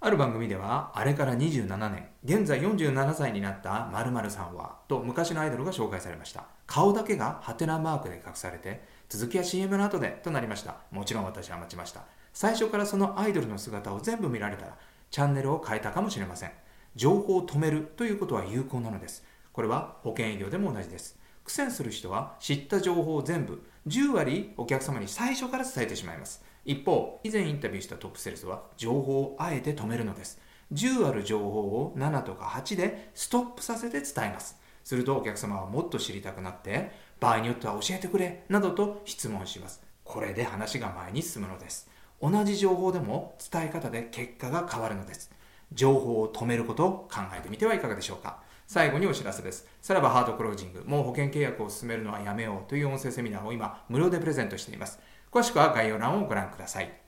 ある番組では、あれから27年、現在47歳になった〇〇さんは、と昔のアイドルが紹介されました。顔だけがハテナマークで隠されて、続きは CM の後でとなりました。もちろん私は待ちました。最初からそのアイドルの姿を全部見られたら、チャンネルを変えたかもしれません。情報を止めるということは有効なのです。これは保険医療でも同じです。苦戦する人は知った情報を全部10割お客様に最初から伝えてしまいます。一方、以前インタビューしたトップセールスは情報をあえて止めるのです。10ある情報を7とか8でストップさせて伝えます。するとお客様はもっと知りたくなって、場合によっては教えてくれなどと質問します。これで話が前に進むのです。同じ情報でも伝え方で結果が変わるのです。情報を止めることを考えてみてはいかがでしょうか。最後にお知らせです。さらばハートクロージング、もう保険契約を進めるのはやめようという音声セミナーを今無料でプレゼントしています。詳しくは概要欄をご覧ください。